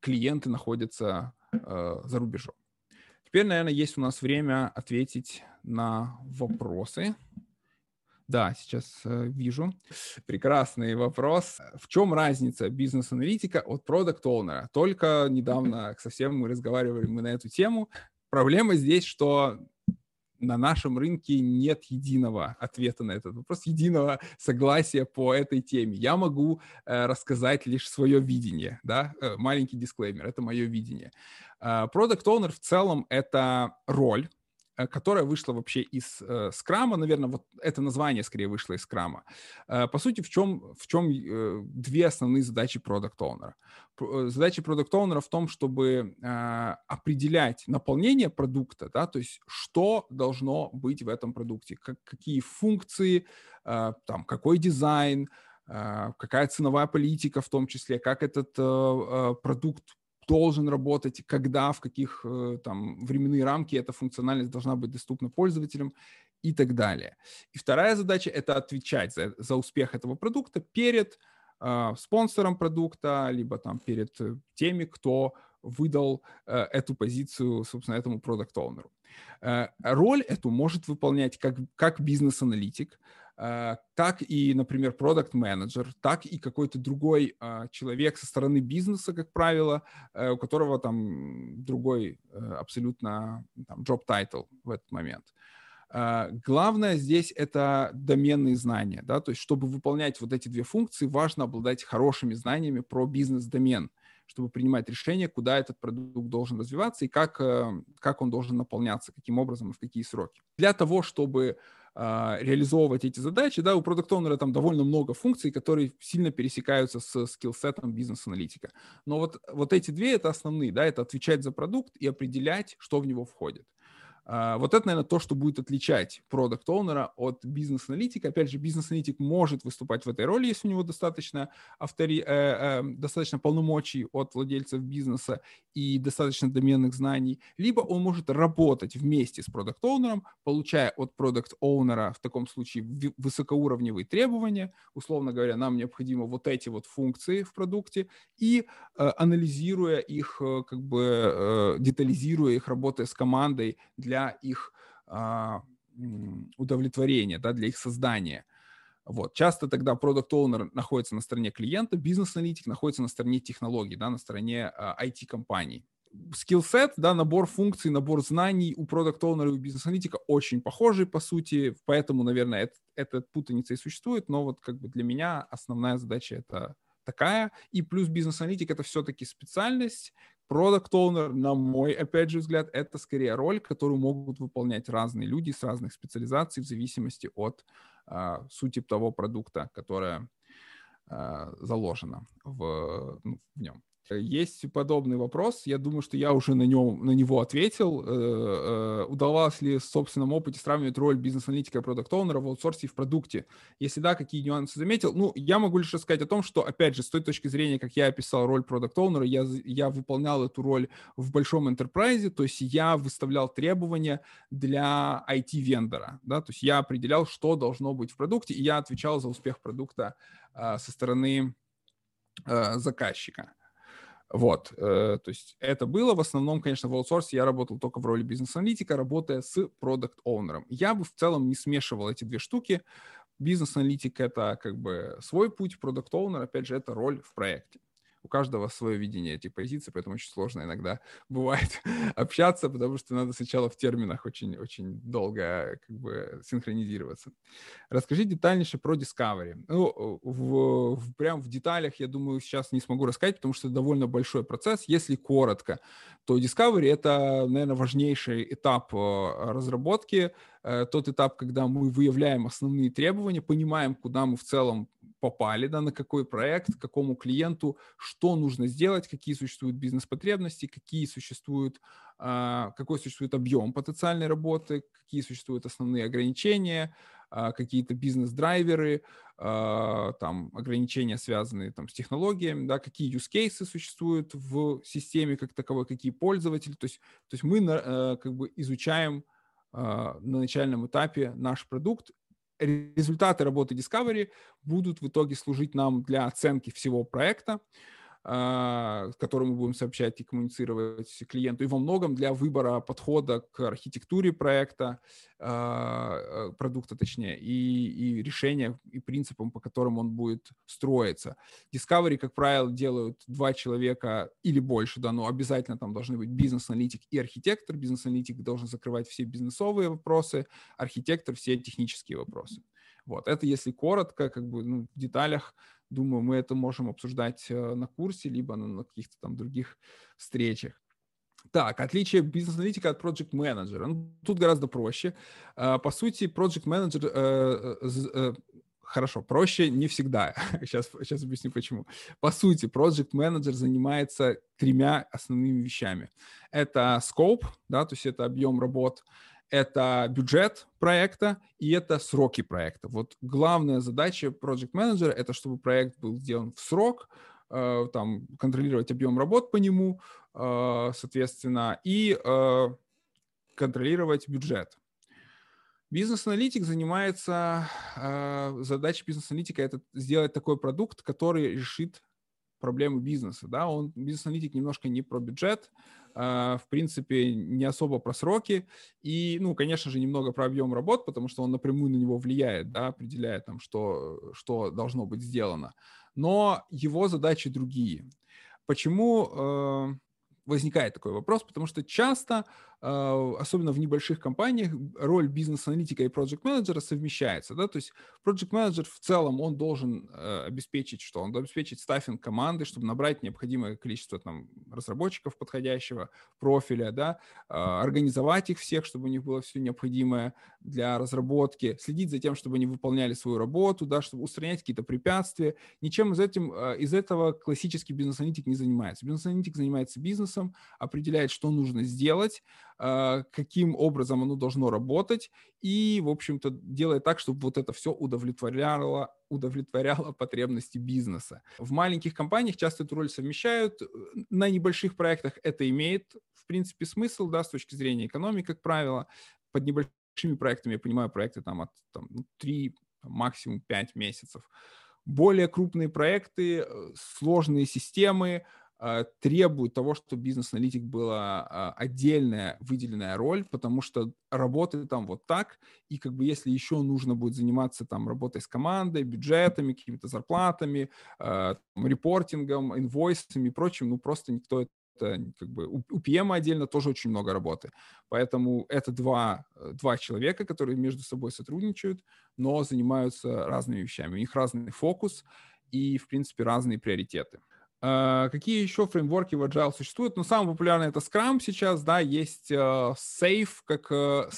клиенты находятся э, за рубежом. Теперь, наверное, есть у нас время ответить на вопросы. Да, сейчас э, вижу. Прекрасный вопрос. В чем разница бизнес-аналитика от продукт-оунера? Только недавно совсем мы разговаривали мы на эту тему. Проблема здесь, что на нашем рынке нет единого ответа на этот вопрос, единого согласия по этой теме. Я могу э, рассказать лишь свое видение, да, э, маленький дисклеймер, это мое видение. Продукт uh, Owner в целом это роль, Э, которая вышла вообще из э, скрама, наверное, вот это название скорее вышло из скрама. Э, по сути, в чем, в чем э, две основные задачи продукт оунера э, Задача продукт оунера в том, чтобы э, определять наполнение продукта, да, то есть что должно быть в этом продукте, как, какие функции, э, там, какой дизайн, э, какая ценовая политика в том числе, как этот э, э продукт должен работать, когда, в каких э, там временные рамки эта функциональность должна быть доступна пользователям и так далее. И вторая задача — это отвечать за, за успех этого продукта перед э, спонсором продукта, либо там перед э, теми, кто выдал э, эту позицию, собственно, этому продукт-оунеру. Э, роль эту может выполнять как, как бизнес-аналитик, Э, так и, например, продукт менеджер так и какой-то другой э, человек со стороны бизнеса, как правило, э, у которого там другой абсолютно там, job title в этот момент. Главное здесь это доменные знания, да, то есть чтобы выполнять вот эти две функции, важно обладать хорошими знаниями про бизнес-домен, чтобы принимать решение, куда этот продукт должен развиваться и как, как он должен наполняться, каким образом и в какие сроки. Для того, чтобы реализовывать эти задачи, да, у продукт там довольно много функций, которые сильно пересекаются с скиллсетом бизнес-аналитика. Но вот, вот эти две — это основные, да, это отвечать за продукт и определять, что в него входит. А, вот это, наверное, то, что будет отличать продукт оунера от бизнес-аналитика. Опять же, бизнес-аналитик может выступать в этой роли, если у него достаточно, автори... э, э, достаточно полномочий от владельцев бизнеса и достаточно доменных знаний, либо он может работать вместе с продукт оунером получая от продукт оунера в таком случае высокоуровневые требования, условно говоря, нам необходимо вот эти вот функции в продукте, и э, анализируя их, э, как бы э, детализируя их, работая с командой для их а, удовлетворения, да, для их создания. Вот. Часто тогда product owner находится на стороне клиента, бизнес-аналитик находится на стороне технологий, да, на стороне а, IT-компаний. Skillset, да, набор функций, набор знаний у product owner а и у бизнес-аналитика очень похожий, по сути, поэтому, наверное, это, эта путаница и существует, но вот как бы для меня основная задача это такая. И плюс бизнес-аналитик это все-таки специальность, Продукт Owner, на мой, опять же, взгляд, это скорее роль, которую могут выполнять разные люди с разных специализаций в зависимости от а, сути того продукта, которое а, заложено в, ну, в нем. Есть подобный вопрос. Я думаю, что я уже на, нем, на него ответил. Э, э, удавалось ли в собственном опыте сравнивать роль бизнес-аналитика и продукт-оунера в аутсорсе и в продукте? Если да, какие нюансы заметил? Ну, я могу лишь рассказать о том, что, опять же, с той точки зрения, как я описал роль продукт-оунера, я, я выполнял эту роль в большом enterprise, то есть я выставлял требования для IT-вендора, да, то есть я определял, что должно быть в продукте, и я отвечал за успех продукта э, со стороны э, заказчика. Вот, э, то есть это было в основном, конечно, в аутсорсе я работал только в роли бизнес-аналитика, работая с продукт-оунером. Я бы в целом не смешивал эти две штуки. Бизнес-аналитик — это как бы свой путь, продукт-оунер, опять же, это роль в проекте у каждого свое видение этих позиций, поэтому очень сложно иногда бывает общаться, потому что надо сначала в терминах очень-очень долго как бы синхронизироваться. Расскажи детальнейше про Discovery. Ну, в, в, прям в деталях, я думаю, сейчас не смогу рассказать, потому что это довольно большой процесс. Если коротко, то Discovery — это, наверное, важнейший этап э, разработки, э, тот этап, когда мы выявляем основные требования, понимаем, куда мы в целом попали, да, на какой проект, какому клиенту, что нужно сделать, какие существуют бизнес-потребности, какие существуют, а, какой существует объем потенциальной работы, какие существуют основные ограничения, а, какие-то бизнес-драйверы, а, там, ограничения, связанные там, с технологиями, да, какие use cases существуют в системе как таковой, какие пользователи. То есть, то есть мы э, как бы изучаем на начальном этапе наш продукт результаты работы Discovery будут в итоге служить нам для оценки всего проекта, а, который мы будем сообщать и коммуницировать клиенту, и во многом для выбора подхода к архитектуре проекта, а, э, продукта точнее, и, и решения, и принципам, по которым он будет строиться. Discovery, как правило, делают два человека или больше, да, но обязательно там должны быть бизнес-аналитик и архитектор. Бизнес-аналитик должен закрывать все бизнесовые вопросы, архитектор все технические вопросы. Вот, это если коротко, как бы ну, в деталях Думаю, мы это можем обсуждать э, на курсе, либо на каких-то там других встречах. Так, отличие бизнес-аналитика от проект менеджера Ну, тут гораздо проще. А, по сути, проект менеджер э, э, хорошо, проще не всегда. сейчас, сейчас объясню почему. По сути, проект менеджер занимается тремя основными вещами. Это scope, да, то есть это объем работ, это бюджет проекта и это сроки проекта. Вот главная задача project менеджера это чтобы проект был сделан в срок, э, там контролировать объем работ по нему, э, соответственно, и э, контролировать бюджет. Бизнес-аналитик занимается, задача бизнес-аналитика это сделать такой продукт, который решит проблемы бизнеса. Да? Он, бизнес-аналитик немножко не про бюджет, в принципе, не особо про сроки и, ну, конечно же, немного про объем работ, потому что он напрямую на него влияет, да, определяет там, что, что должно быть сделано. Но его задачи другие. Почему э, возникает такой вопрос? Потому что часто а, особенно в небольших компаниях, роль бизнес-аналитика и проект-менеджера совмещается, да, то есть проект-менеджер в целом, он должен э, обеспечить что? Он должен обеспечить стаффинг команды, чтобы набрать необходимое количество там разработчиков подходящего профиля, да, а, организовать их всех, чтобы у них было все необходимое для разработки, следить за тем, чтобы они выполняли свою работу, да, чтобы устранять какие-то препятствия. Ничем из, этим, а, из этого классический бизнес-аналитик не занимается. Бизнес-аналитик занимается бизнесом, определяет, что нужно сделать, а, каким образом оно должно работать, и, в общем-то, делает так, чтобы вот это все удовлетворяло, удовлетворяло потребности бизнеса. В маленьких компаниях часто эту роль совмещают, на небольших проектах это имеет, в принципе, смысл, да, с точки зрения экономики, как правило. Под небольшими проектами, я понимаю, проекты там от там, 3, ну, максимум 5 месяцев. Более крупные проекты, э, сложные системы, а, требует того, чтобы бизнес-аналитик была а, отдельная выделенная роль, потому что работает там вот так, и как бы если еще нужно будет заниматься там работой с командой, бюджетами, какими-то зарплатами, а, репортингом, инвойсами и прочим, ну просто никто это как бы у, PM отдельно тоже очень много работы. Поэтому это два, э, два человека, которые между собой сотрудничают, но занимаются разными вещами. У них разный фокус и, в принципе, разные приоритеты. Uh, какие еще фреймворки в Agile существуют? Ну, самый популярный это Scrum сейчас, да, есть uh, Safe, как uh,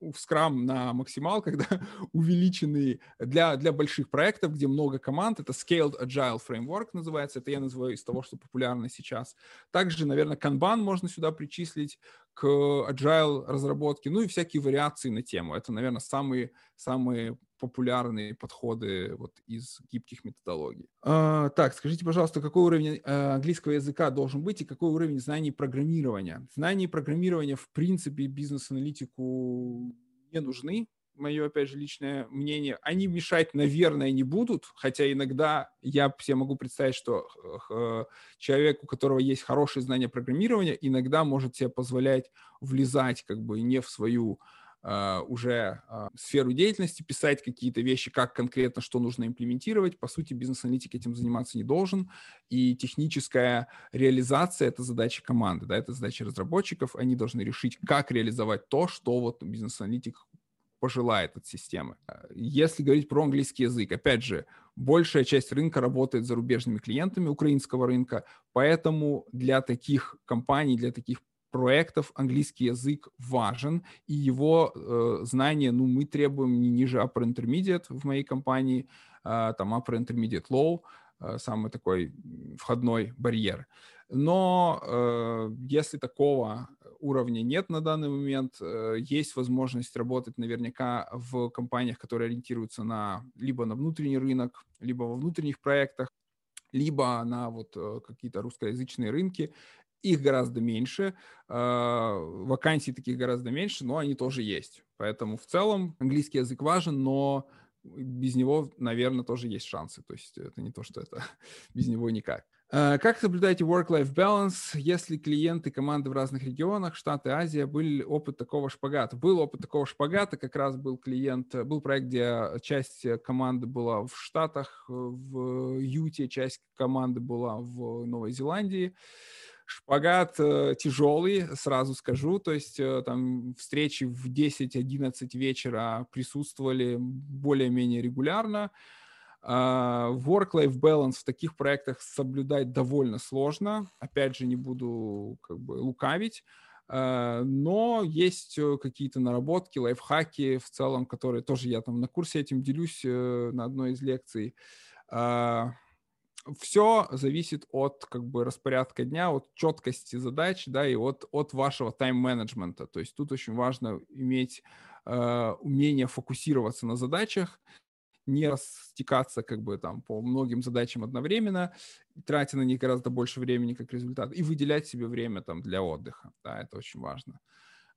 в Scrum на максимал, когда увеличенный для, для больших проектов, где много команд, это Scaled Agile Framework называется, это я называю из того, что популярно сейчас. Также, наверное, Kanban можно сюда причислить к Agile разработке, ну и всякие вариации на тему. Это, наверное, самые, самые популярные подходы вот из гибких методологий. А, так, скажите, пожалуйста, какой уровень а, английского языка должен быть и какой уровень знаний программирования? Знания программирования, в принципе, бизнес-аналитику не нужны, мое, опять же, личное мнение, они мешать, наверное, не будут, хотя иногда я себе могу представить, что э, человек, у которого есть хорошие знания программирования, иногда может себе позволять влезать как бы не в свою уже uh, сферу деятельности, писать какие-то вещи, как конкретно что нужно имплементировать. По сути, бизнес-аналитик этим заниматься не должен, и техническая реализация — это задача команды, да, это задача разработчиков. Они должны решить, как реализовать то, что вот бизнес-аналитик пожелает от системы. Если говорить про английский язык, опять же, большая часть рынка работает с зарубежными клиентами украинского рынка, поэтому для таких компаний, для таких проектов английский язык важен, и его э, знание, ну, мы требуем не ниже upper intermediate в моей компании, э, там upper intermediate low, э, самый такой входной барьер. Но э, если такого уровня нет на данный момент, э, есть возможность работать наверняка в компаниях, которые ориентируются на либо на внутренний рынок, либо во внутренних проектах, либо на вот э, какие-то русскоязычные рынки их гораздо меньше, а, вакансий таких гораздо меньше, но они тоже есть. Поэтому в целом английский язык важен, но без него, наверное, тоже есть шансы. То есть это не то, что это без него никак. А, как соблюдаете work-life balance, если клиенты команды в разных регионах, Штаты, Азия, был опыт такого шпагата? Был опыт такого шпагата, как раз был клиент, был проект, где часть команды была в Штатах, в Юте, часть команды была в Новой Зеландии. Шпагат э, тяжелый, сразу скажу. То есть э, там встречи в 10-11 вечера присутствовали более-менее регулярно. Э, work-life balance в таких проектах соблюдать довольно сложно. Опять же, не буду как бы лукавить. Uh, но есть э, какие-то наработки, лайфхаки в целом, которые тоже я там на курсе этим делюсь uh, на одной из лекций. Uh, все зависит от как бы распорядка дня, от четкости задач, да, и от, от вашего тайм-менеджмента. То есть тут очень важно иметь э, умение фокусироваться на задачах, не растекаться как бы там по многим задачам одновременно, тратя на них гораздо больше времени как результат, и выделять себе время там для отдыха. Да, это очень важно.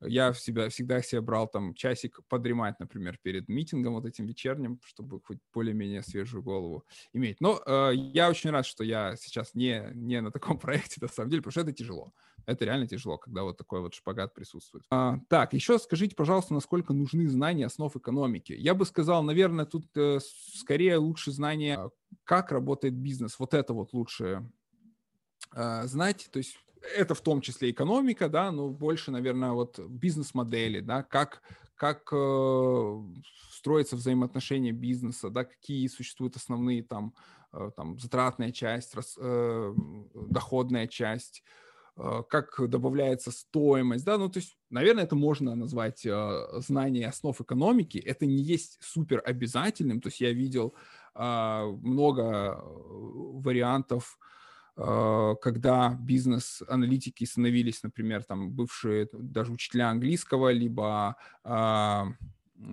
Я себя, всегда себе брал там часик подремать, например, перед митингом вот этим вечерним, чтобы хоть более-менее свежую голову иметь. Но э, я очень рад, что я сейчас не, не на таком проекте, на самом деле, потому что это тяжело. Это реально тяжело, когда вот такой вот шпагат присутствует. А, так, еще скажите, пожалуйста, насколько нужны знания основ экономики? Я бы сказал, наверное, тут э, скорее лучше знания, как работает бизнес. Вот это вот лучше э, знать. То есть это в том числе экономика, да, но больше, наверное, вот бизнес-модели, да, как, как э, строятся взаимоотношения бизнеса, да, какие существуют основные там, э, там затратная часть, рас, э, доходная часть, э, как добавляется стоимость, да, ну, то есть, наверное, это можно назвать э, знание основ экономики, это не есть супер обязательным, то есть я видел э, много вариантов, Э, когда бизнес-аналитики становились, например, там бывшие даже учителя английского, либо а,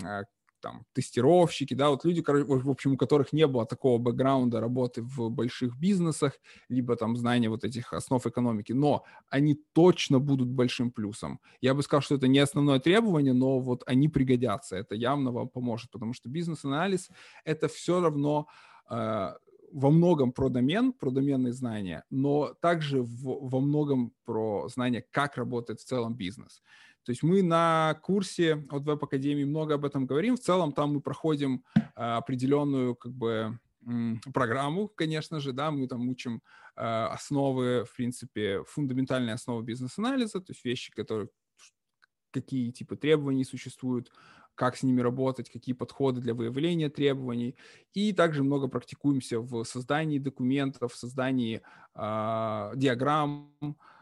а, там, тестировщики, да, вот люди, в общем, у которых не было такого бэкграунда работы в больших бизнесах, либо там знания вот этих основ экономики, но они точно будут большим плюсом. Я бы сказал, что это не основное требование, но вот они пригодятся, это явно вам поможет, потому что бизнес-анализ — это все равно э, во многом про домен, про доменные знания, но также в, во многом про знания, как работает в целом бизнес. То есть мы на курсе от Web Академии много об этом говорим. В целом там мы проходим а, определенную как бы программу, конечно же, да, мы там учим э, основы, в принципе, фундаментальные основы бизнес-анализа, то есть вещи, которые, какие типы требований существуют, как с ними работать, какие подходы для выявления требований. И также много практикуемся в создании документов, в создании э, диаграмм,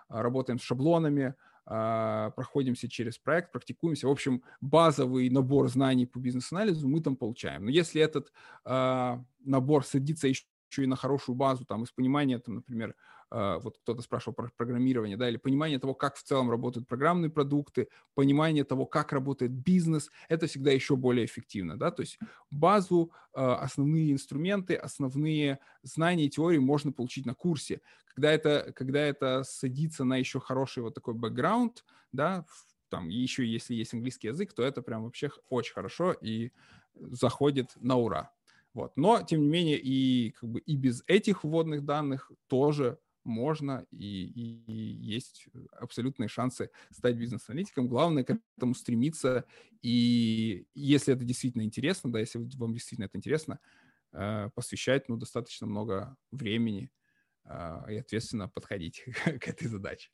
работаем с шаблонами, э, проходимся через проект, практикуемся. В общем, базовый набор знаний по бизнес-анализу мы там получаем. Но если этот э, набор садится еще и на хорошую базу, там, из понимания, там, например, а, вот кто-то спрашивал про программирование, да, или понимание того, как в целом работают программные продукты, понимание того, как работает бизнес, это всегда еще более эффективно, да, то есть базу, а, основные инструменты, основные знания и теории можно получить на курсе. Когда это, когда это садится на еще хороший вот такой бэкграунд, да, там еще если есть английский язык, то это прям вообще очень хорошо и заходит на ура. Вот. Но, тем не менее, и, как бы, и без этих вводных данных тоже можно и, и, и есть абсолютные шансы стать бизнес-аналитиком. Главное к этому стремиться. И если это действительно интересно, да, если вам действительно это интересно, э, посвящать ну, достаточно много времени э, и ответственно подходить к этой задаче.